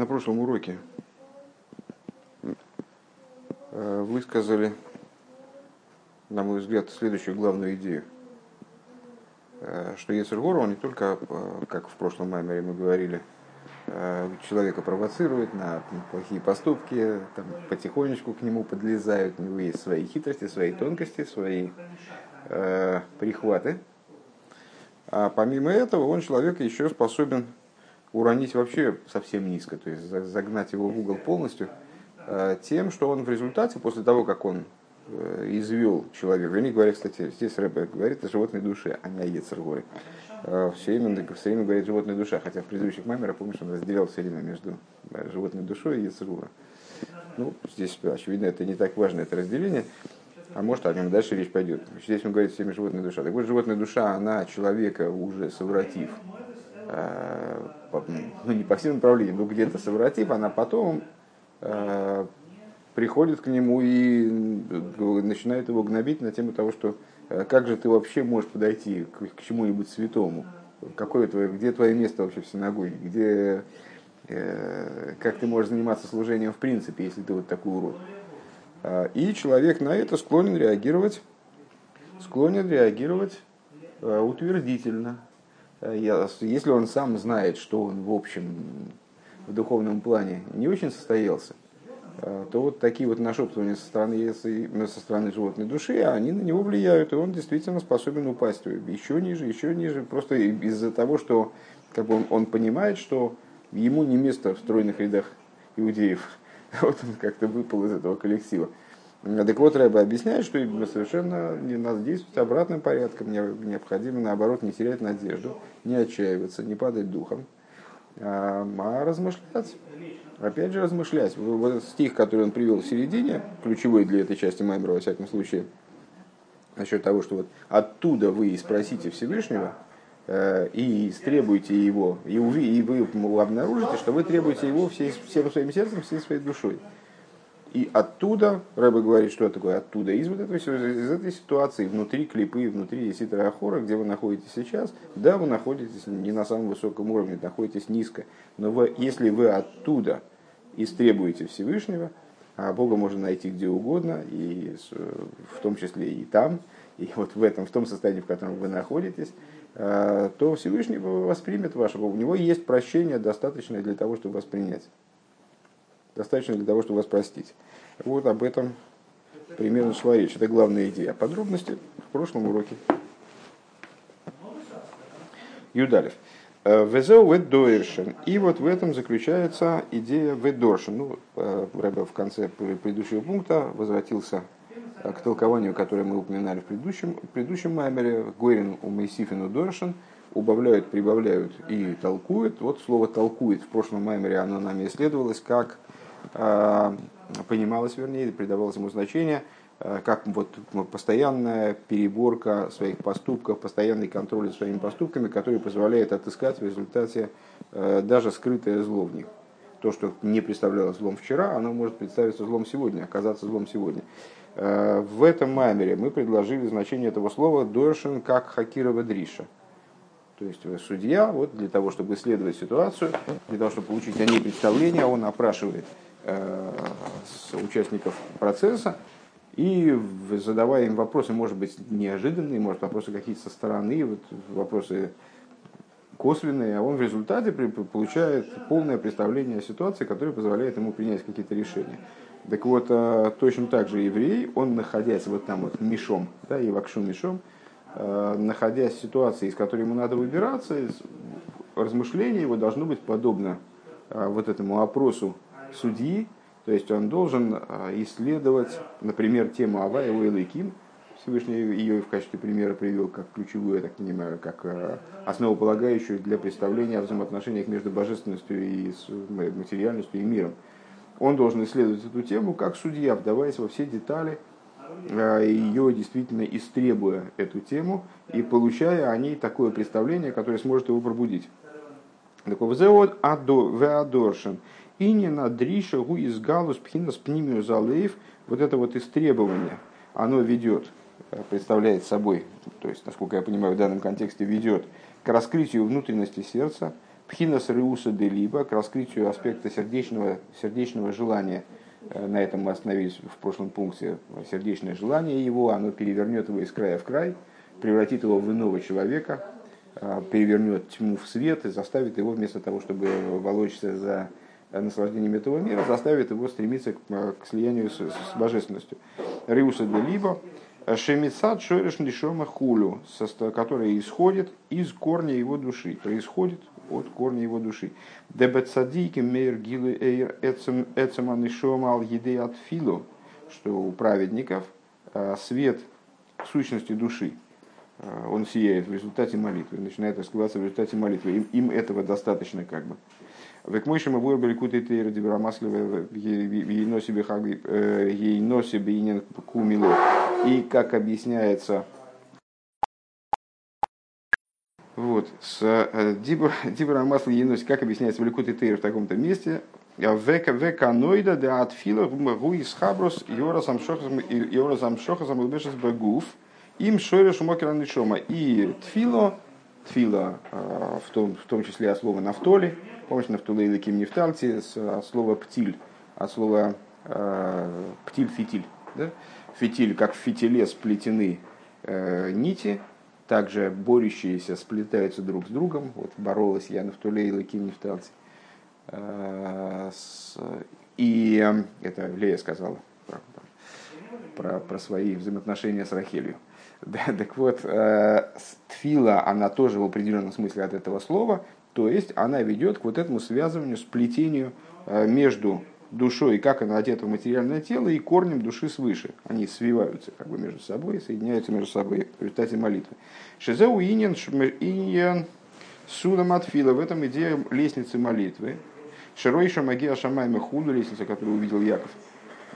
на прошлом уроке э, высказали, на мой взгляд, следующую главную идею, э, что Ецергор, он не только, э, как в прошлом маймере мы говорили, человека провоцирует на плохие поступки, там, потихонечку к нему подлезают, у него есть свои хитрости, свои тонкости, свои э, прихваты. А помимо этого он человек еще способен уронить вообще совсем низко, то есть загнать его в угол полностью, э, тем, что он в результате, после того, как он э, извел человека, вернее говоря, кстати, здесь Рэбе говорит о животной душе, а не о Ецергоре. Э, все время, все время говорит животная душа, хотя в предыдущих мамерах, помнишь, он разделял все время между животной душой и Ецергорой. Ну, здесь, очевидно, это не так важно, это разделение. А может, о нем дальше речь пойдет. Здесь он говорит всеми животная душа. Так вот, животная душа, она человека уже совратив ну не по всем направлениям, но где-то совратив, она потом э, приходит к нему и начинает его гнобить на тему того, что э, как же ты вообще можешь подойти к, к чему-нибудь святому, какое твое, где твое место вообще в синагоге, где, э, как ты можешь заниматься служением в принципе, если ты вот такой урод. И человек на это склонен реагировать, склонен реагировать утвердительно, Э, если он сам знает, что он в общем в духовном плане не очень состоялся, э, то вот такие вот нашептывания со стороны, со стороны животной души, они на него влияют, и он действительно способен упасть еще ниже, еще ниже, просто из-за того, что как бы он, он понимает, что ему не место в стройных рядах иудеев. Вот он как-то выпал из этого коллектива. Так вот, Рэба объясняет, что совершенно не надо действовать обратным порядком, необходимо, наоборот, не терять надежду, не отчаиваться, не падать духом, а, а размышлять. Опять же, размышлять. Вот стих, который он привел в середине, ключевой для этой части Маймера, во всяком случае, насчет того, что вот оттуда вы и спросите Всевышнего, э, и требуете его, и, вы, и вы обнаружите, что вы требуете его всей, всем своим сердцем, всей своей душой. И оттуда, Рэбе говорит, что такое оттуда, из вот этого, из этой ситуации, внутри клипы, внутри Ситра Ахора, где вы находитесь сейчас, да, вы находитесь не на самом высоком уровне, находитесь низко, но вы, если вы оттуда истребуете Всевышнего, а Бога можно найти где угодно, и в том числе и там, и вот в этом, в том состоянии, в котором вы находитесь, э, то Всевышний воспримет вашего. У него есть прощение достаточное для того, чтобы воспринять достаточно для того, чтобы вас простить. Вот об этом примерно шла речь. Это главная идея. Подробности в прошлом уроке. Юдалев. Э, Везеу веддоершен. И вот в этом заключается идея веддоршен. Ну, э, Рэбе в конце предыдущего пункта возвратился э, к толкованию, которое мы упоминали в предыдущем, в предыдущем маймере. Горин у Мейсифину доршен. Убавляют, прибавляют и толкуют. Вот слово толкует в прошлом маймере оно нами исследовалось как понималось, вернее, придавалось ему значение, а, как вот постоянная переборка своих поступков, постоянный контроль за своими поступками, который позволяет отыскать в результате а, даже скрытое зло в них. То, что не представлялось злом вчера, оно может представиться злом сегодня, оказаться злом сегодня. В этом маймере мы предложили значение этого слова «доршин» как «хакирова дриша». То есть судья, вот для того, чтобы исследовать ситуацию, для того, чтобы получить о ней представление, он опрашивает Э, участников процесса и задавая им вопросы, может быть, неожиданные, может, вопросы какие-то со стороны, вот, вопросы косвенные, а он в результате получает полное представление о ситуации, которое позволяет ему принять какие-то решения. Так вот, э, точно так же еврей, он, находясь вот там вот мешом, да, и вакшу мешом, э, находясь в ситуации, из которой ему надо выбираться, размышление его должно быть подобно вот этому опросу судьи, то есть он должен а, исследовать, например, тему Авая Уэлайким, Всевышний ее в качестве примера привел как ключевую, я так понимаю, как а, основополагающую для представления о взаимоотношениях между божественностью и материальностью и миром. Он должен исследовать эту тему как судья, вдаваясь во все детали, а, ее действительно истребуя эту тему и получая о ней такое представление, которое сможет его пробудить. Такой вот адо, и не на дриша гу из галус пхинас пнимию залеев, вот это вот истребование, оно ведет, э, представляет собой, то есть, насколько я понимаю, в данном контексте ведет к раскрытию внутренности сердца, Пхинас Риуса де Либо к раскрытию аспекта сердечного, сердечного желания. Э, на этом мы остановились в прошлом пункте. Сердечное желание его, оно перевернет его из края в край, превратит его в иного человека, э, перевернет тьму в свет и заставит его вместо того, чтобы волочься за наслаждением этого мира, заставит его стремиться к, к слиянию с, с божественностью. Риуса де Либо Шемицат Шойреш Нишома Хулю, который исходит из корня его души, происходит от корня его души. Дебецадики мейр гилы эйр эцема нишома ал еды от филу, что у праведников свет сущности души, он сияет в результате молитвы, начинает раскрываться в результате молитвы. Им, им этого достаточно как бы. Век беликут и тейра дибрамаслива ейно себе хаги ейно себе инен кумило. И как объясняется вот, с э, Дибра Масла Енос, как объясняется в Ликут и Тейр в таком-то месте, Века века нойда де атфила гуис хаброс йорасам шохасам илбешес багуф им шойра шумокера нишома. И тфило, тфила э, в том, в том числе от слова нафтоли, помните нафтуле или ким нефталти, от слова птиль, от слова э, птиль-фитиль. Да? Фитиль, как в фитиле сплетены нити, также борющиеся сплетаются друг с другом. Вот боролась я на Втуле и Лаким Нефталти. Э, и э, это Лея сказала про, про, про свои взаимоотношения с Рахелью. Да, так вот, э, тфила, она тоже в определенном смысле от этого слова, то есть она ведет к вот этому связыванию, сплетению между душой, как она одета в материальное тело, и корнем души свыше. Они свиваются как бы между собой, соединяются между собой в результате молитвы. Шизеу иньян иньян судам отфила. В этом идея лестницы молитвы. Широйша магия шамай худу, лестница, которую увидел Яков.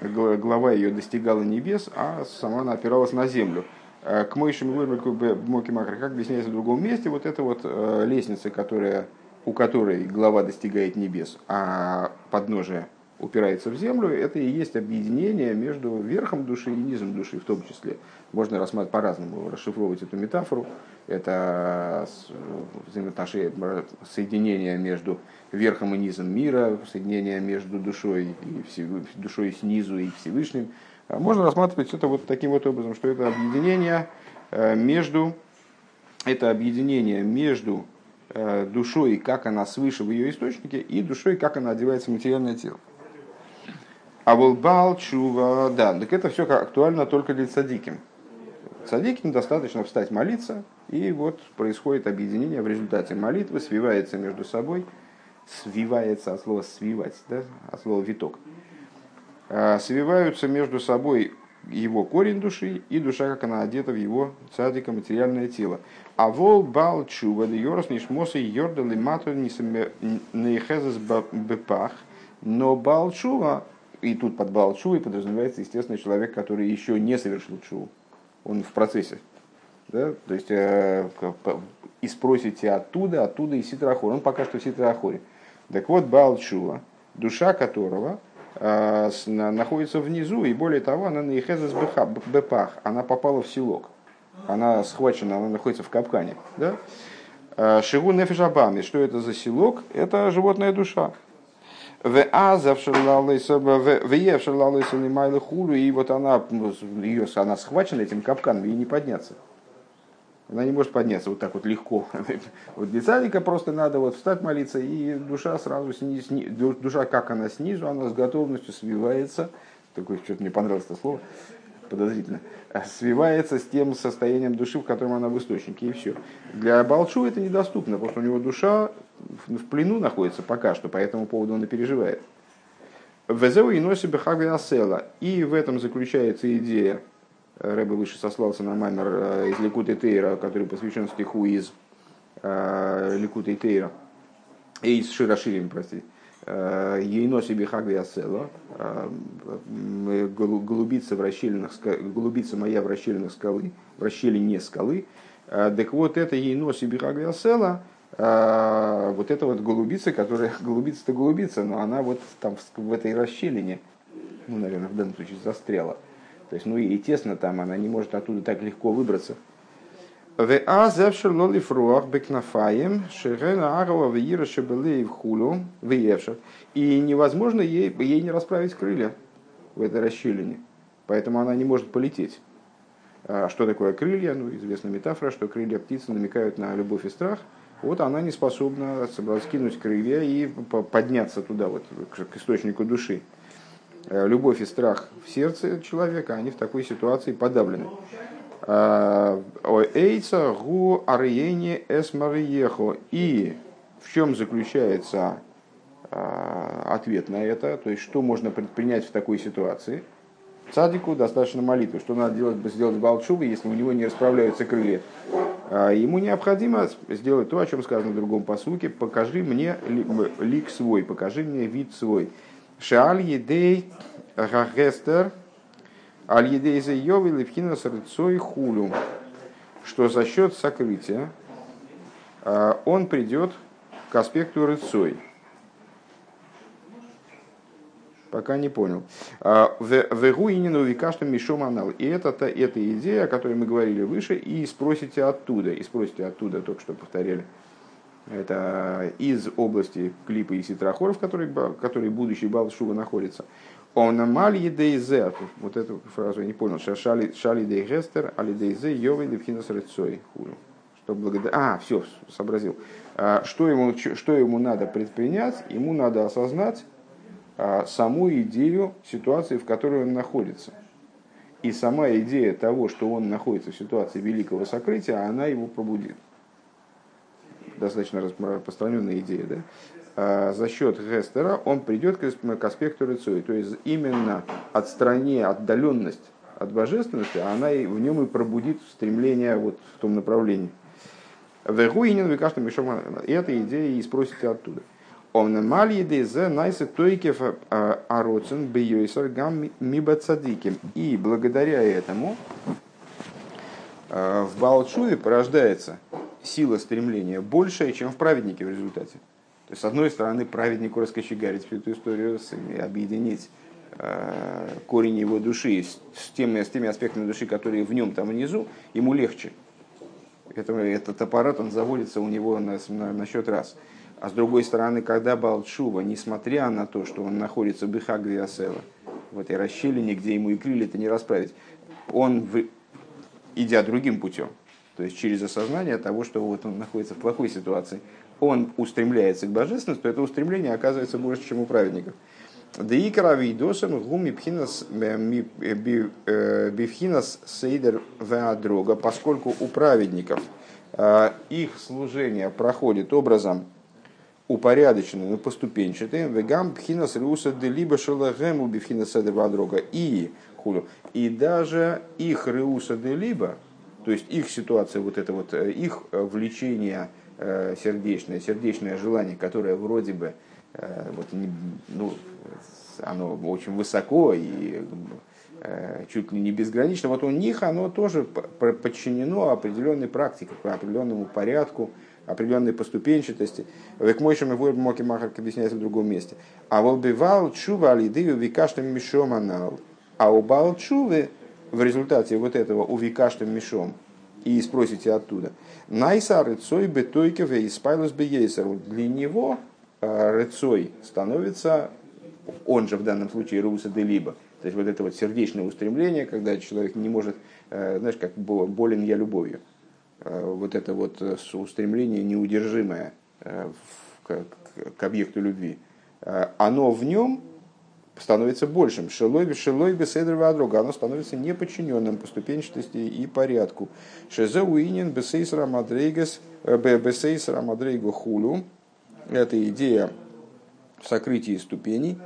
Глава ее достигала небес, а сама она опиралась на землю. К Мойшему вырвальку Моки Макро, как объясняется в другом месте, вот эта вот э, лестница, которая, у которой глава достигает небес, а подножие упирается в землю, это и есть объединение между верхом души и низом души в том числе. Можно рассматривать по-разному, расшифровывать эту метафору. Это взаимоотношение, соединение между верхом и низом мира, соединение между душой и душой снизу и Всевышним. А можно рассматривать это вот таким вот образом, что это объединение э, между, это объединение между э, душой, как она свыше в ее источнике, и душой, как она одевается в материальное тело. А волбал чува, да, так это все актуально только для цадиким. Цадиким достаточно встать молиться, и вот происходит объединение в результате молитвы, свивается между собой, свивается от слова свивать, да, от слова виток. А, свиваются между собой его корень души и душа, как она одета в его цадика материальное тело. А вол бал чува, да йорс нишмоса йордали мату нейхезес бепах, но бал чува и тут под Балчу и подразумевается, естественно, человек, который еще не совершил чу. Он в процессе. Да? То есть, э, и спросите оттуда, оттуда и Ситрахор. Он пока что в Ситрахоре. Так вот, Балчуа, душа которого э, находится внизу, и более того, она на Ихезес Бепах, она попала в селок. Она схвачена, она находится в капкане. Да? Э, Шигу Нефишабами, что это за селок? Это животная душа. И вот она, ее, она схвачена этим капканом, ей не подняться. Она не может подняться вот так вот легко. Вот для царика просто надо вот встать молиться, и душа сразу снизу, душа как она снизу, она с готовностью свивается. Такое, что-то мне понравилось это слово подозрительно, свивается с тем состоянием души, в котором она в источнике, и все. Для Балчу это недоступно, потому что у него душа в плену находится пока что, по этому поводу он и переживает. Везеу и носи асела. И в этом заключается идея, Рэбе выше сослался на маймер э, из Ликута Тейра, который посвящен стиху из э, Ликута Тейра, из Широширим, простите Ейно себе хагвиасела, голубица, в расщелинах, голубица моя в расщелинах скалы, в расщелине скалы. Так вот, это ейно себе хагвиасела, вот это вот голубица, которая, голубица-то голубица, но она вот там в этой расщелине, ну, наверное, в данном случае застряла. То есть, ну и тесно там, она не может оттуда так легко выбраться. И невозможно ей, ей не расправить крылья в этой расщелине. Поэтому она не может полететь. А что такое крылья? Ну, известная метафора, что крылья птицы намекают на любовь и страх. Вот она не способна скинуть крылья и подняться туда, вот, к источнику души. Э, любовь и страх в сердце человека, они в такой ситуации подавлены. Эйца гу ариене эс мариехо. И в чем заключается а, ответ на это, то есть что можно предпринять в такой ситуации. Цадику достаточно молитвы, что надо делать, сделать Балчувы, если у него не расправляются крылья. Ему необходимо сделать то, о чем сказано в другом посуке, покажи мне лик свой, покажи мне вид свой. Шааль едей гагестер – Аль-Едейза Йови Левхина Сарцой Хулю, что за счет сокрытия он придет к аспекту рыцой. Пока не понял. А, Вегуинину викаштам мишом анал. И это та, эта идея, о которой мы говорили выше, и спросите оттуда. И спросите оттуда, только что повторяли. Это из области клипа и ситрахор, в которой, который будущий Балшува находится. Он амаль едейзе, вот эту фразу я не понял, шали, шали дей гестер, али дейзе, йовей левхинас рыцой. Что благодаря... А, все, сообразил. А, что ему, что ему надо предпринять? Ему надо осознать а, саму идею ситуации, в которой он находится. И сама идея того, что он находится в ситуации великого сокрытия, она его пробудит. Достаточно распространенная идея, да? А, за счет Гестера он придет к аспекту рыцой. То есть именно отстранение, отдаленность от божественности, она и в нем и пробудит стремление вот в том направлении. Вегуинин вы кажется мешом эта идея и спросите оттуда. Он мальеды за найсы тойкев а, ароцен бейойсар гам. И благодаря этому а, в Балчуве порождается сила стремления большая, чем в праведнике в результате. То есть, с одной стороны, праведнику раскочегарить всю эту историю, объединить э, корень его души с теми, с теми аспектами души, которые в нем там внизу, ему легче. Это, этот аппарат, он заводится у него на, на, на счет раз. А с другой стороны, когда Балчува, несмотря на то, что он находится в Бихагвиасела, в этой расщелине, где ему и крылья это не расправить, он, в, идя другим путем, то есть через осознание того, что вот он находится в плохой ситуации, он устремляется к божественности, то это устремление оказывается больше, чем у праведников. Деикарави досен гуми пхинас э, э, бифхинас сейдер веадрога, поскольку у праведников э, их служение проходит образом упорядоченным и поступенчатым, вегам пхинас риуса де либо шелагему бифхинас сейдер веадрога, и и даже их риуса де либо, то есть их ситуация, вот это вот их влечение – Э, сердечное, сердечное желание, которое вроде бы э, вот, ну, оно очень высоко и э, чуть ли не безгранично, вот у них оно тоже подчинено определенной практике, определенному порядку, определенной поступенчатости. Век мой шам его моки махар объясняется в другом месте. А волбивал чува алидею викаштам мишом анал. А у балчувы в результате вот этого у викаштам мишом и спросите оттуда. Найса рыцой бетойкев и спайлус бейсер. Для него э, рыцой становится, он же в данном случае руса де либо. То есть вот это вот сердечное устремление, когда человек не может, э, знаешь, как болен я любовью. Э, вот это вот устремление неудержимое к объекту любви. Оно в нем становится большим. Шелой, шелой беседр вадрога, оно становится неподчиненным по ступенчатости и порядку. Шезе уинин бесейсра мадрейгас, э, бесейсра мадрейгу хулю. Это идея в сокрытии ступеней.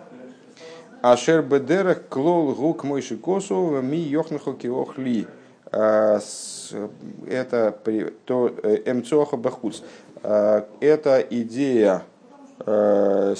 Ашер бедерах клол гук мойши косу ми йохнахо киохли. А, это то э, эмцоха бахуц. А, это идея э,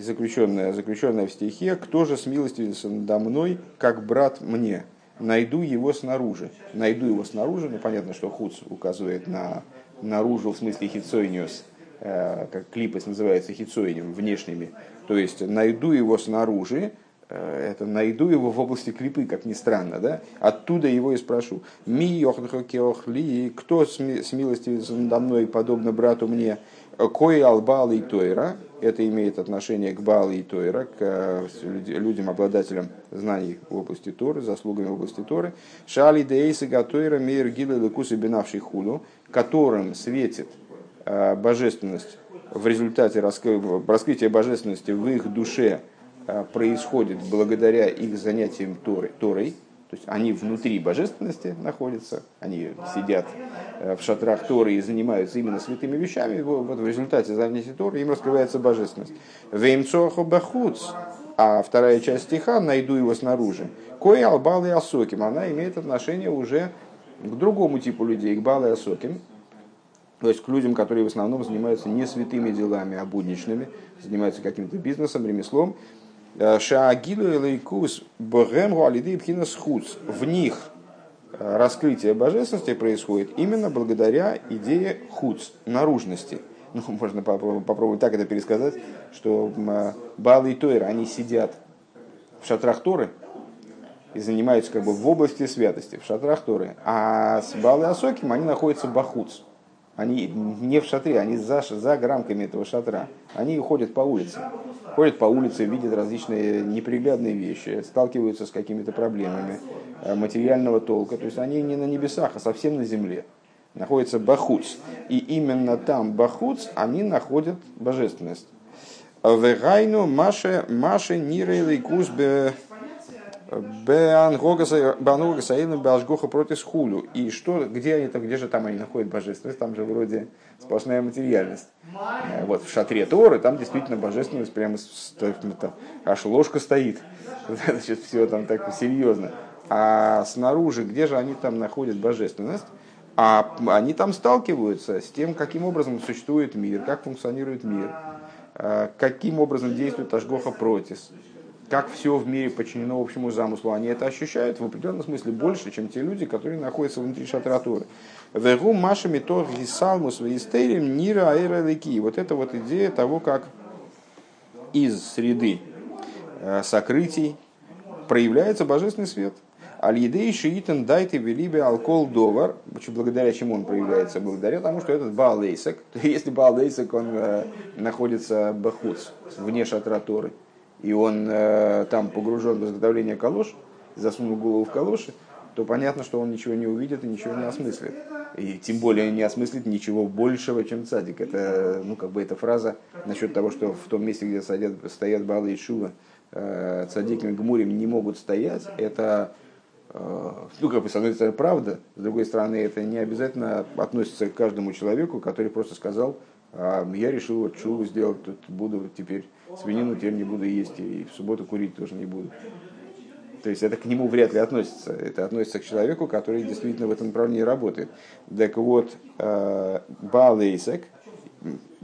заключенная, заключенная в стихе, кто же смилостивится надо мной, как брат мне, найду его снаружи. Найду его снаружи, ну понятно, что хуц указывает на наружу в смысле хитсойниус, э, как клипос называется хитсойним, внешними. То есть найду его снаружи, Э, это найду его в области клипы, как ни странно, да? Оттуда его и спрошу. Ми ли, кто с милостью надо мной, подобно брату мне, кой албал и тойра, это имеет отношение к Баал и Тойра, к э, людям, обладателям знаний в области Торы, заслугами в области Торы. Шали дейсы гатойра мейр гилы лекусы бинавший худу, которым светит э, божественность в результате раскрытия божественности в их душе Э, происходит благодаря их занятиям Торой, Торой. То есть они внутри божественности находятся, они сидят э, в шатрах Торы и занимаются именно святыми вещами. Вот в результате занятия Торы им раскрывается божественность. Веймцоху бахуц, а вторая часть стиха «найду его снаружи». Кой албал и асоким, она имеет отношение уже к другому типу людей, к бал и асоким, то есть к людям, которые в основном занимаются не святыми делами, а будничными, занимаются каким-то бизнесом, ремеслом, Шаагилу и Лейкус Богемгу Алиды Пхинас Хуц. В них э, раскрытие божественности происходит именно благодаря идее хуц, наружности. Ну, можно попробовать, попробовать так это пересказать, что э, Балы и Тойр, они сидят в шатрах Торы и занимаются как бы в области святости, в шатрах Торы. А с Балы и Асоким они находятся в Бахуц. Они не в шатре, они за, за грамками этого шатра. Они ходят по улице. Ходят по улице, видят различные неприглядные вещи, сталкиваются с какими-то проблемами э, материального толка. То есть они не на небесах, а совсем на земле. Находится Бахуц. И именно там Бахуц они находят божественность. Вегайну Маше Маше Нирей Кузбе Башгоха против хулю. И что, где они там, где же там они находят божественность? Там же вроде сплошная материальность. Э, вот в шатре Торы там действительно божественность прямо там, аж ложка стоит. Значит, все там так серьезно. А снаружи, где же они там находят божественность? А они там сталкиваются с тем, каким образом существует мир, как функционирует мир, э, каким образом действует Ашгоха Протис, как все в мире подчинено общему замыслу, они это ощущают в определенном смысле больше, чем те люди, которые находятся внутри шатратуры. Вегу машами то гисалмус вейстерим нира аэра. Вот это вот идея того, как из среды э, сокрытий проявляется божественный свет. Аль-Едей Шиитен Дайте Велибе Алкол Довар, благодаря чему он проявляется? Благодаря тому, что этот Баалейсак, если Баалейсак, он э, находится бахуц, вне шатра Торы, и он э, там погружен в изготовление калош, засунул голову в калоши, то понятно, что он ничего не увидит и ничего не осмыслит. И тем более не осмыслит ничего большего, чем цадик. Это, ну, как бы эта фраза насчет того, что в том месте, где стоят, стоят Балы и Шува, э, цадиками Гмурим не могут стоять, это, э, ну, как бы, с одной стороны, правда, с другой стороны, это не обязательно относится к каждому человеку, который просто сказал, а я решил вот шуву сделать, тут буду теперь свинину теперь не буду есть, и в субботу курить тоже не буду. То есть это к нему вряд ли относится. Это относится к человеку, который действительно в этом направлении работает. Так вот, э, Балейсек,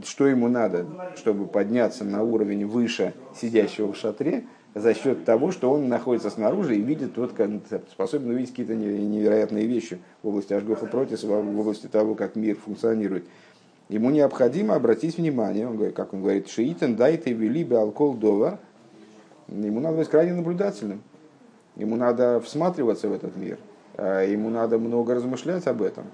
что ему надо, чтобы подняться на уровень выше сидящего в шатре, за счет того, что он находится снаружи и видит, вот, способен увидеть какие-то невероятные вещи в области Ашгоха Протиса, в области того, как мир функционирует ему необходимо обратить внимание, он говорит, как он говорит, шиитен дайте вели алкол дова, ему надо быть крайне наблюдательным, ему надо всматриваться в этот мир, а ему надо много размышлять об этом,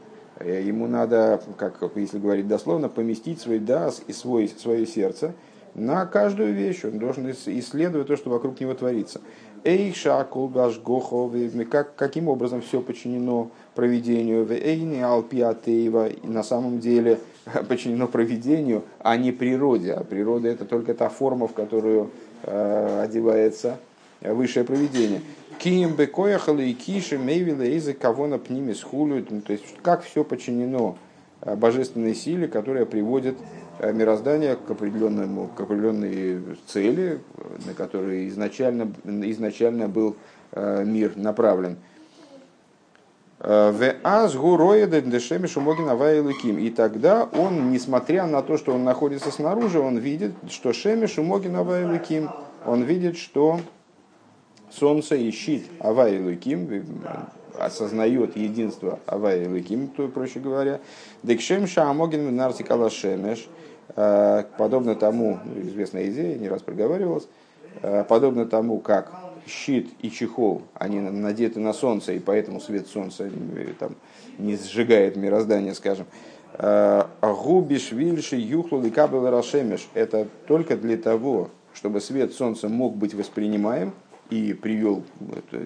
ему надо, как если говорить дословно, поместить свой дас и свой, свое сердце на каждую вещь, он должен исследовать то, что вокруг него творится. Эйша, колбаш, гохо, как, каким образом все подчинено проведению, эйни, алпиатеева, на самом деле подчинено проведению, а не природе. А природа это только та форма, в которую э, одевается высшее проведение. Ким бекояхала и киши мейвила из кого на пними схулют. Ну, то есть как все подчинено э, божественной силе, которая приводит Э, мироздание к, определенному, к определенной цели, на которую изначально, изначально был э, мир направлен. Э, И тогда он, несмотря на то, что он находится снаружи, он видит, что Шеми Шумогин Авайлыким, он видит, что солнце и щит Авайлыким, осознает единство Авайлыким, то проще говоря, Декшем Шамогин Нарсикала Шемеш, подобно тому, известная идея, не раз проговаривалась, подобно тому, как щит и чехол, они надеты на солнце, и поэтому свет солнца там, не сжигает мироздание, скажем. Губиш, вильши, юхлу, и кабел рашемеш. Это только для того, чтобы свет солнца мог быть воспринимаем и привел,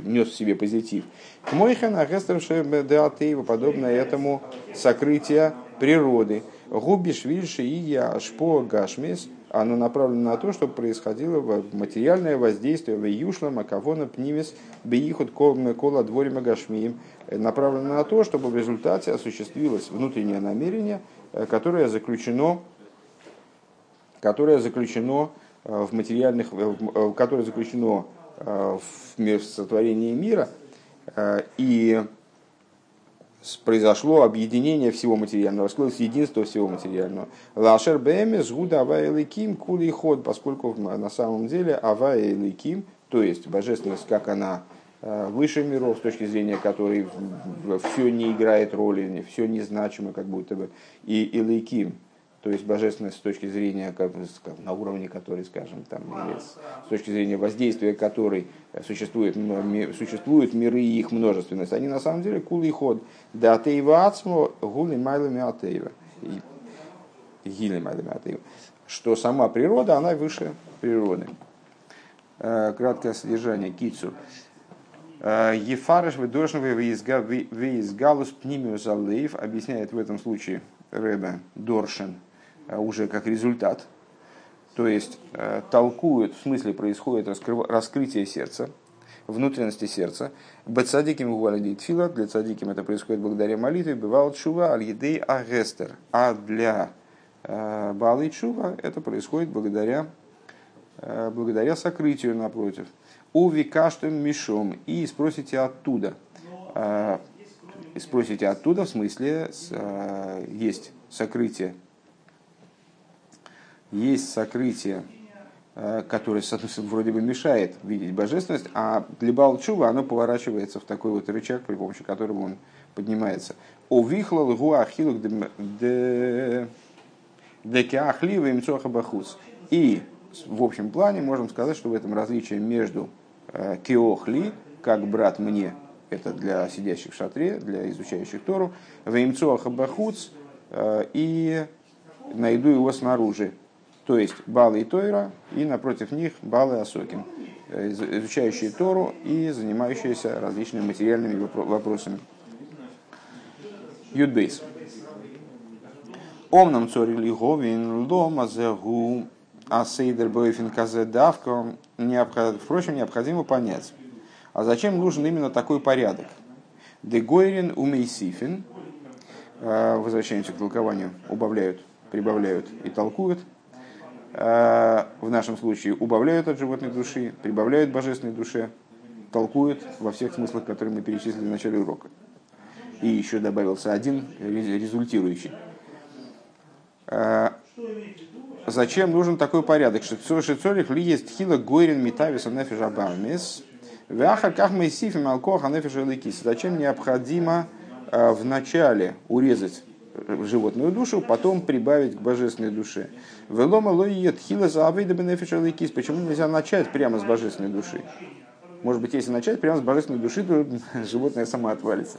нес в себе позитив. К Мойхан Агестерше Деатеева, подобно этому сокрытие природы. Губиш, вильши, и я, шпо, гашмес – оно направлено на то, чтобы происходило материальное воздействие в Юшла, Макавона, Пнимис, Бейхут, Кола, Дворима, Гашмием, э, направлено на то, чтобы в результате осуществилось внутреннее намерение, э, которое заключено, которое заключено э, в материальных, которое заключено в сотворении мира, и произошло объединение всего материального, раскрылось единство всего материального. Лашер бэме сгуда авайликим кули ход, поскольку на самом деле авайликим, то есть божественность, как она э, выше миров, с точки зрения которой все не играет роли, все незначимо, как будто бы, и иликим, то есть божественность с точки зрения, как, на уровне которой, скажем, там, или с точки зрения воздействия которой существует, существуют миры и их множественность, они на самом деле кул и ход. Да атеева ацмо гули майлами атеева. Гили майлами атеева. Что сама природа, она выше природы. Э, краткое содержание кицу. Э, Ефарыш выдошный выизгалус пнимиус аллеев объясняет в этом случае Рэбе Доршин – Э, уже как результат. То есть э, толкуют, в смысле происходит раскрытие сердца, внутренности сердца. Бацадиким гуалидит фила, для цадиким это происходит благодаря молитве, бывал чува аль-едей агестер. А для э, Балы чува это происходит благодаря, благодаря сокрытию напротив. У викаштым мишом и спросите оттуда. И спросите оттуда, в смысле, есть сокрытие есть сокрытие, э, которое, вроде бы мешает видеть божественность, а для Балчува оно поворачивается в такой вот рычаг, при помощи которого он поднимается. О вихлал гуахилук декеахлива имцоха бахус. И в общем плане можем сказать, что в этом различие между э, кеохли, как брат мне, это для сидящих в шатре, для изучающих Тору, веймцоха бахуц, э, и найду его снаружи, то есть Балы и Тойра, и напротив них Балы Асоким, э, изучающие Тору и занимающиеся различными материальными вопросами. Юдбейс. Омнам цори лиговин лома зегу асейдер бойфин казедавка. Впрочем, необходимо понять, а зачем нужен именно такой порядок? Дегойрин умейсифин, э, возвращаемся к толкованию, убавляют, прибавляют и толкуют – в нашем случае убавляют от животной души, прибавляют божественной душе, толкуют во всех смыслах, которые мы перечислили в начале урока. И еще добавился один результирующий. Э, зачем нужен такой порядок? Шицорих ли есть хила гойрин митависа нефиша бамес, вяха как мы сифим Зачем необходимо э, в начале урезать животную душу, потом прибавить к божественной душе. Велома лоиет хила за бенефиша Почему нельзя начать прямо с божественной души? Может быть, если начать прямо с божественной души, то животное само отвалится.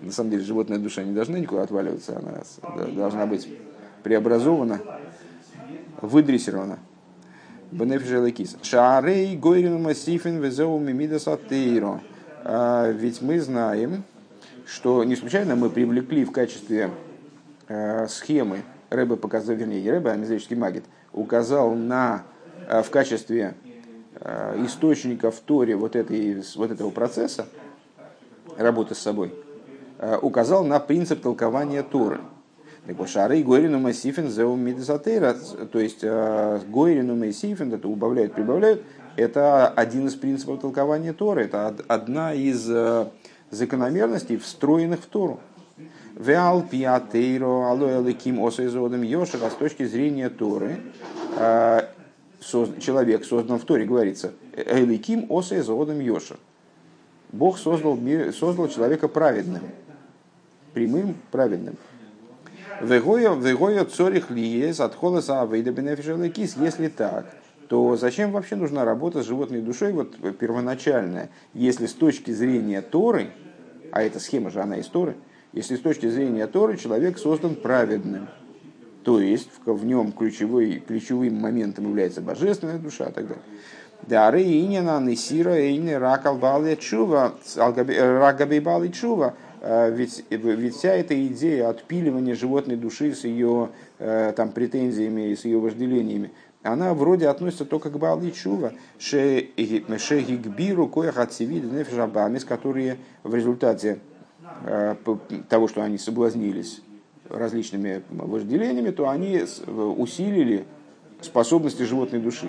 На самом деле, животная душа не должна никуда отваливаться, она должна быть преобразована, выдрессирована. Бенефиша лекис. Шарей гойрину массифин везеу мимидас а, Ведь мы знаем, что не случайно мы привлекли в качестве Э, схемы Рэбе показал, вернее, не Рэбе, а Мизрический Магит, указал на, э, в качестве э, источника в Торе вот, этой, вот этого процесса, работы с собой, указал на принцип толкования Торы. Так вот, шары Гойрину Массифин зеу мидзатейра, то есть Гойрину Массифин, это убавляют, прибавляют, это один из принципов толкования Торы, это одна из закономерностей, встроенных в Тору. Веал пиатейро алоэликим осайзодом йошера с точки зрения Торы. А, человек создан в Торе, говорится. Эликим осайзодом йошер. Бог создал, мир, создал человека праведным. Прямым, праведным. Вегоя цорих лиес от холоса авейда бенефишелekис. Если так, то зачем вообще нужна работа с животной душой, вот первоначальная, если с точки зрения Торы, а эта схема же, она из Торы, если с точки зрения Торы человек создан праведным, то есть в нем ключевой, ключевым моментом является божественная душа и так далее. Да, рейнина, несира, рейни, ракал, бали, чува, рагаби, бали, чува. Э, ведь, ведь вся эта идея отпиливания животной души с ее э, там, претензиями и с ее вожделениями, она вроде относится только к Баали Чува, Шегигбиру, Кояхатсивид, Нефжабамис, которые в результате э, того, что они соблазнились различными вожделениями, то они усилили способности животной души.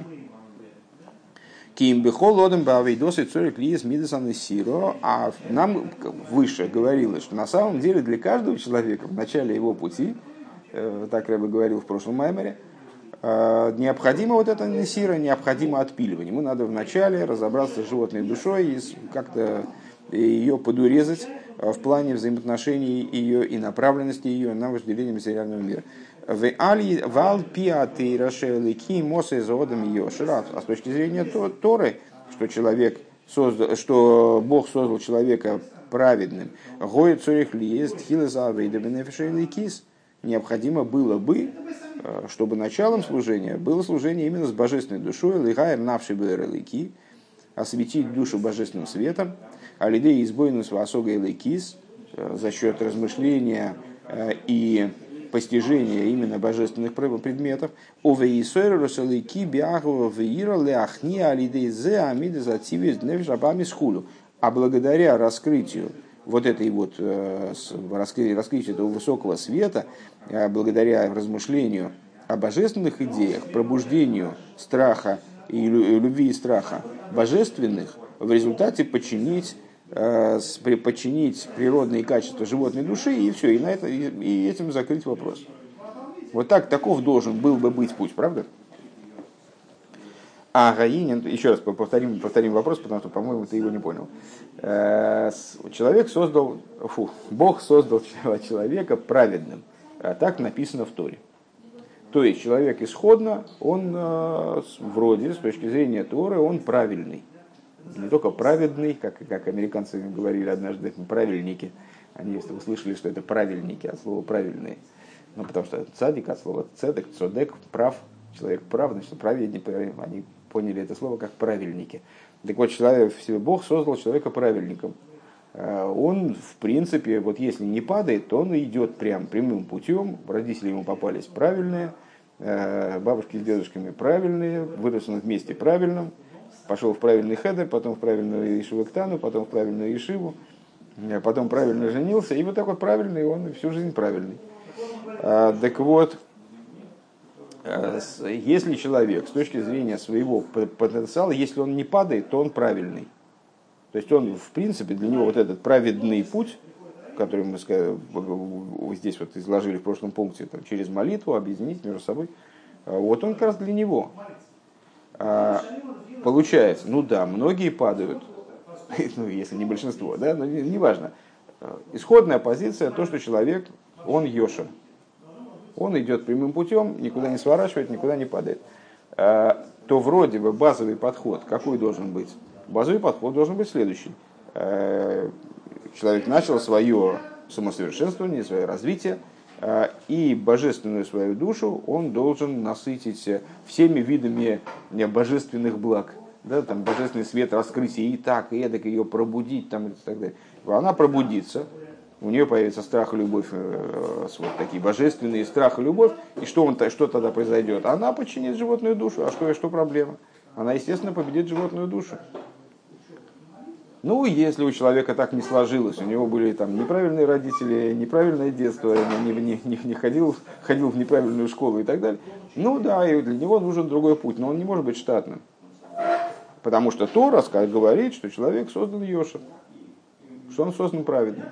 Ким бихол лодом бавейдос и цорик лиес мидасан сиро. А нам выше говорилось, что на самом деле для каждого человека в начале его пути, э, так я бы говорил в прошлом маймере, э, необходимо вот это несира, необходимо отпиливание. Ему надо вначале разобраться с животной душой и как-то ее подурезать э, в плане взаимоотношений ее и направленности ее на вожделение материального мира. В али вал пиаты рашелики мосы заводом йошера. А с точки зрения Торы, что человек создал, что Бог создал человека праведным, гоет цурих лиест хилеза кис, необходимо было бы, э, чтобы началом служения было служение именно с божественной душой, лихайр навши бэрэлэки, осветить душу божественным светом, а лидей избойнус васога и э, за счет размышления э, и постижения именно божественных предметов. А благодаря раскрытию вот этой вот э, раскрытию этого высокого света, благодаря размышлению о божественных идеях, пробуждению страха и любви и страха божественных, в результате подчинить Э, подчинить природные качества животной души, и все, и, на это, и этим закрыть вопрос. Вот так, таков должен был бы быть путь, правда? А Гаинин, еще раз повторим, повторим вопрос, потому что, по-моему, ты его не понял. Э, человек создал, фу, Бог создал человека праведным. А так написано в Торе. То есть человек исходно, он э, вроде, с точки зрения Торы, он правильный не только праведный, как, как американцы говорили однажды, правильники. Они услышали, что это правильники, от слова правильные. Ну, потому что цадик от слова цедек, цодек, прав, человек прав, значит, праведник, они поняли это слово как правильники. Так вот, человек, Бог создал человека правильником. А, он, в принципе, вот если не падает, то он идет прям прямым путем. Родители ему попались правильные, а, бабушки с дедушками правильные, вырос он вместе правильным пошел в правильный хедер, потом в правильную Ишивактану, потом в правильную Ишиву, э, потом правильно женился, и вот так вот правильный, он всю жизнь правильный. А, так вот, э, если человек с точки зрения своего потенциала, если он не падает, то он правильный. То есть он, в принципе, для него вот этот праведный путь, который мы здесь вот изложили в прошлом пункте, там, через молитву, объединить между собой, э, вот он как раз для него. А, получается, ну да, многие падают, ну, если не большинство, да, но неважно. Не Исходная позиция, то, что человек, он Йоша. Он идет прямым путем, никуда не сворачивает, никуда не падает. А, то вроде бы базовый подход какой должен быть? Базовый подход должен быть следующий. А, человек начал свое самосовершенствование, свое развитие, а, и божественную свою душу он должен насытить всеми видами божественных благ. Да, там божественный свет раскрыть и так, и эдак ее пробудить там, и так далее. Она пробудится, у нее появится страх и любовь, э, вот такие божественные страх и любовь, и что, он, что тогда произойдет? Она подчинит животную душу, а что, что проблема? Она, естественно, победит животную душу. Ну, если у человека так не сложилось, у него были там неправильные родители, неправильное детство, не, не, не, не ходил, ходил в неправильную школу и так далее. Ну да, и для него нужен другой путь, но он не может быть штатным. Потому что Тора говорит, что человек создан Йошер, что он создан праведным.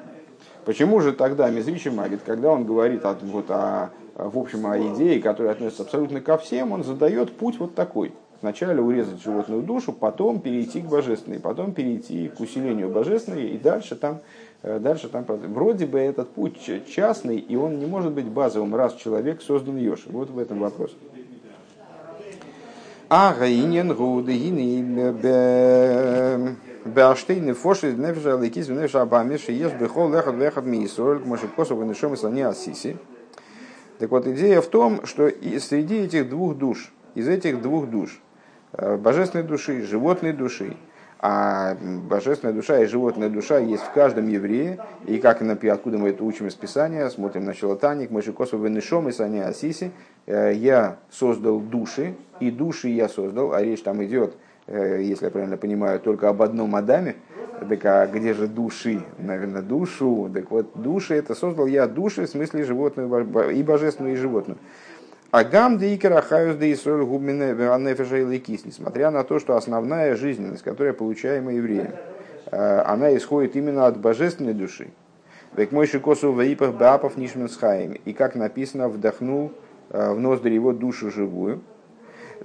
Почему же тогда Мизричи Магит, когда он говорит вот, о, в общем о идее, которая относится абсолютно ко всем, он задает путь вот такой – Вначале урезать животную душу, потом перейти к божественной, потом перейти к усилению божественной, и дальше там, э, дальше там вроде бы этот путь частный, и он не может быть базовым, раз человек создан Йоши. Вот в этом вопрос. А гаинен гудегины беаштейны фоши нефжа лекиз нефжа абамиши еш бехол лехат вехат миисроль кмоши косов нешом и не асиси. Так вот, идея в том, что среди этих двух душ, из этих двух душ, божественной души, животной души. А божественная душа и животная душа есть в каждом еврее. И как, откуда мы это учим из Писания, смотрим на же косо венешом и сани асиси. Э, я создал души, и души я создал, а речь там идет, э, если я правильно понимаю, только об одном Адаме. Так а где же души? Наверное, душу. Так вот, души это создал я души, в смысле животную, и божественную, и животную. Агам де икарахаюс де исроль губмине нефеша ликис, несмотря на то, что основная жизненность, которая получаема евреем, э, она исходит именно от божественной души. Век мой шикосу ваипах баапов нишменсхаем. И как написано, вдохнул э, в ноздри его душу живую.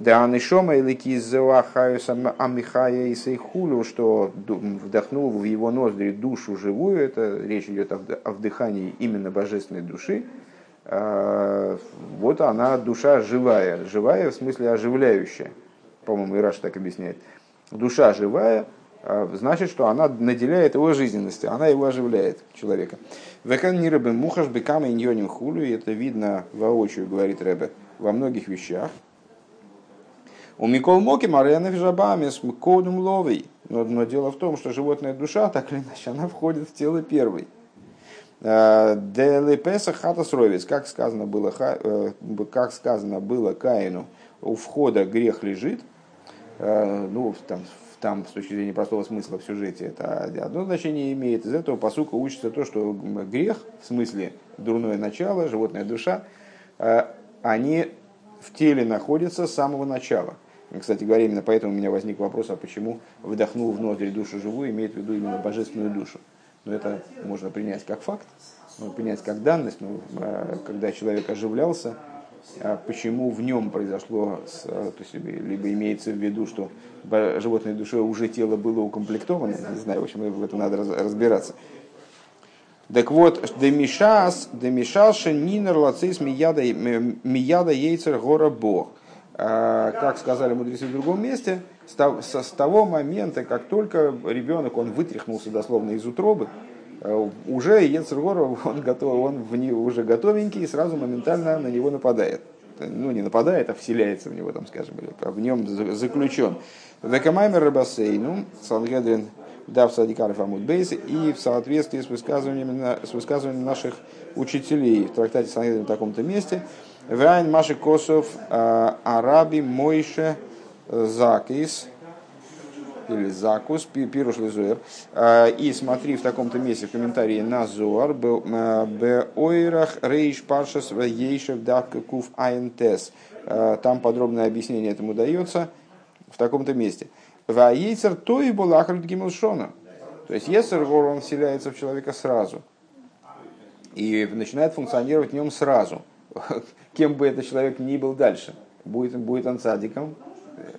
Да анишома или кизеахаюса амихая и сейхулю, что вдохнул в его ноздри душу живую, это речь идет о вдыхании именно божественной души, а, вот она душа живая. Живая в смысле оживляющая. По-моему, Ираш так объясняет. Душа живая, а, значит, что она наделяет его жизненностью, она его оживляет, человека. Векан не рыбы мухаш бекама иньоним хулю, и это видно воочию, говорит Рэбе, во многих вещах. У Микол Моки Марьяна Жабами с кодом ловой. Но дело в том, что животная душа, так или иначе, она входит в тело первой. Делепеса хатас ровец, как сказано было, э, как сказано было Каину, у входа грех лежит. Э, ну, там, там с точки зрения простого смысла в сюжете это одно значение имеет. Из этого посука учится то, что грех, в смысле дурное начало, животная душа, э, они в теле находятся с самого начала. Кстати говоря, именно поэтому у меня возник вопрос, а почему вдохнул в ноздри душу живую, имеет в виду именно божественную душу. Но это можно принять как факт, можно принять как данность, но а, когда человек оживлялся, а почему в нем произошло, то есть либо имеется в виду, что животной душой уже тело было укомплектовано, не знаю, в общем, в этом надо разбираться. Так вот, демишас, демишаша нинер лацис мияда, мияда ейцер гора бог. А, как сказали мудрецы в другом месте, с того момента, как только ребенок, он вытряхнулся дословно из утробы, э, уже Ецергор, он, готов, он в не, уже готовенький и сразу моментально на него нападает. Ну, не нападает, а вселяется в него, там, скажем, в нем заключен. Векамаймер Рабасейну, Сангедрин Дав Садикаров Амуд Бейс, и в соответствии с высказываниями, с высказываниями наших учителей в трактате Сангедрин в таком-то месте, Вайн Маши Косов э, Араби Мойше Закис, или Закус, Пируш Лизуэр. А, и смотри в таком-то месте в комментарии на Зуар, Беойрах Рейш Паршас Ейшев Дак Куф Айнтес. А, там подробное объяснение этому дается в таком-то месте. Ваейцер то и Булахард Гимелшона. То есть Ецер он вселяется в человека сразу. И начинает функционировать в нем сразу. Кем бы этот человек ни был дальше. Будет, будет он садиком,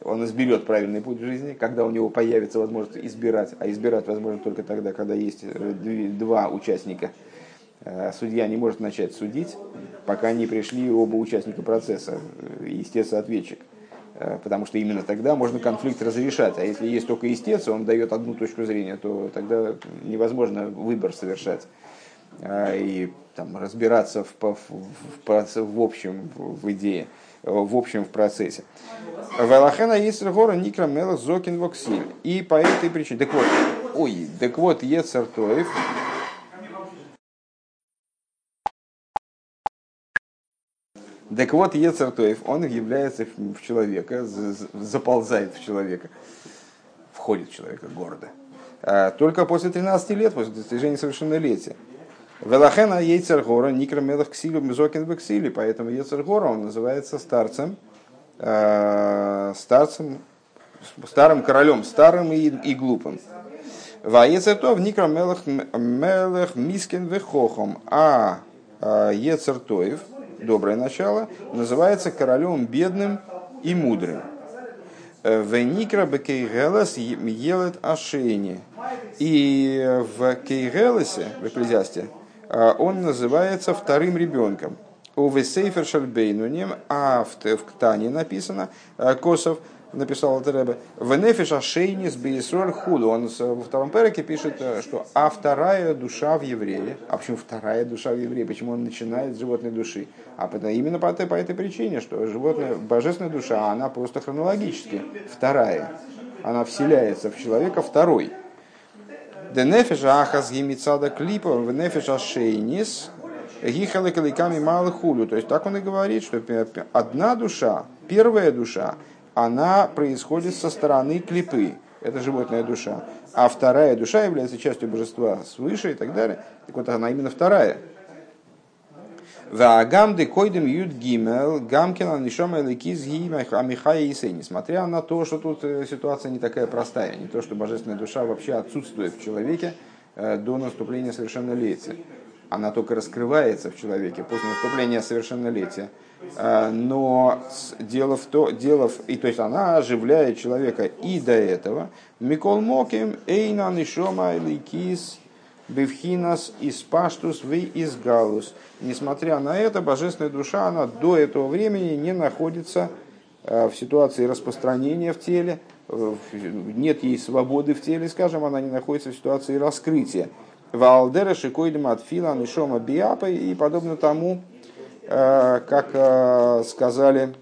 он изберет правильный путь в жизни, когда у него появится возможность избирать, а избирать возможно только тогда, когда есть э, два участника. Э, судья не может начать судить, пока не пришли оба участника процесса, э, истец и ответчик. Потому что именно тогда можно конфликт разрешать. А если есть только истец, он дает одну точку зрения, то тогда невозможно выбор совершать и там, разбираться в, в, в, в общем в идее в общем в процессе. Велахена Ецер Гора Никра Мелах Зокин Воксиль. И по этой причине. Так вот, ой, так вот, Ецер Тоев, Так вот, Ецертоев, он является в человека, заползает в человека, входит в человека города. А только после 13 лет, после достижения совершеннолетия. Велахена Ейцергора, Никра Мелах Ксилю Мзокин Бексили, поэтому Ейцергора он называется старцем, э, старцем, старым королем, старым и, и глупым. Ваецертов Никра Мелах, Мискин Вехохом, а э, Ецертоев, доброе начало, называется королем бедным и мудрым. Веникра бекейгелес елет ашейни. И в Кейгелесе, в Экклезиасте, он называется вторым ребенком. У Весейфер Шальбейнунем, а в, в Ктане написано, Косов – написал Алтеребе, в Нефиш Ашейнис Бейсроль Худу. Он во втором переке пишет, э, что а вторая душа в еврее. А почему вторая душа в еврее? Почему он начинает с животной души? А именно по по этой причине, что животная, божественная душа, она просто хронологически вторая. Она вселяется в человека второй. Денефиш ахас гимицада клипа в нефиш ашейнис гихалы каликами малых хулю. То есть так он и говорит, что одна душа, первая душа, она происходит со стороны клипы, это животная душа. А вторая душа является частью божества свыше и так далее. Так вот, она именно вторая. Ваагамды койдем юд гимел гамкина нишома лекиз амихая и Несмотря на то, что тут э, ситуация не такая простая, не то, что божественная душа вообще отсутствует в человеке э, до наступления совершеннолетия. Она только раскрывается в человеке после наступления совершеннолетия. Э, но дело в то, дело в, и то есть она оживляет человека и до этого. Микол Моким, Эйна Нишома Ликис, Бевхинас из Паштус вы из Галус. Несмотря на это, божественная душа, она до этого времени не находится э, в ситуации распространения в теле, э, нет ей свободы в теле, скажем, она не находится в ситуации раскрытия. Валдера Шикойдема от Фила Нишома Биапа и подобно тому, Э, как сказали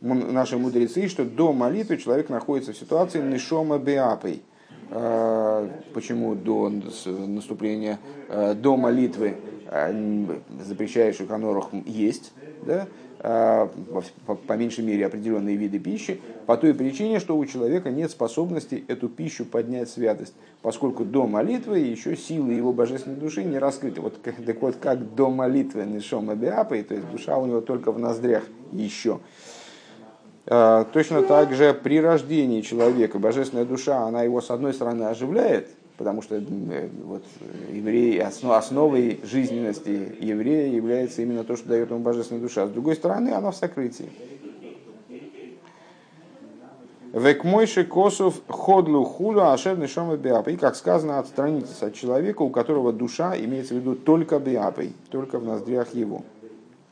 наши мудрецы, что до молитвы человек находится в ситуации нишома беапой. Э, почему до наступления, до молитвы запрещающих анорах есть, да? по, меньшей мере определенные виды пищи, по той причине, что у человека нет способности эту пищу поднять святость, поскольку до молитвы еще силы его божественной души не раскрыты. Вот, так вот, как до молитвы Нишома Биапой, то есть душа у него только в ноздрях еще. А, точно так же при рождении человека божественная душа, она его с одной стороны оживляет, потому что э, вот, еврей, основой жизненности еврея является именно то, что дает ему божественная душа. С другой стороны, она в сокрытии. Векмойши косов ходлу хулю ашер нишома биапой. И, как сказано, отстранитесь от человека, у которого душа имеется в виду только биапой, только в ноздрях его.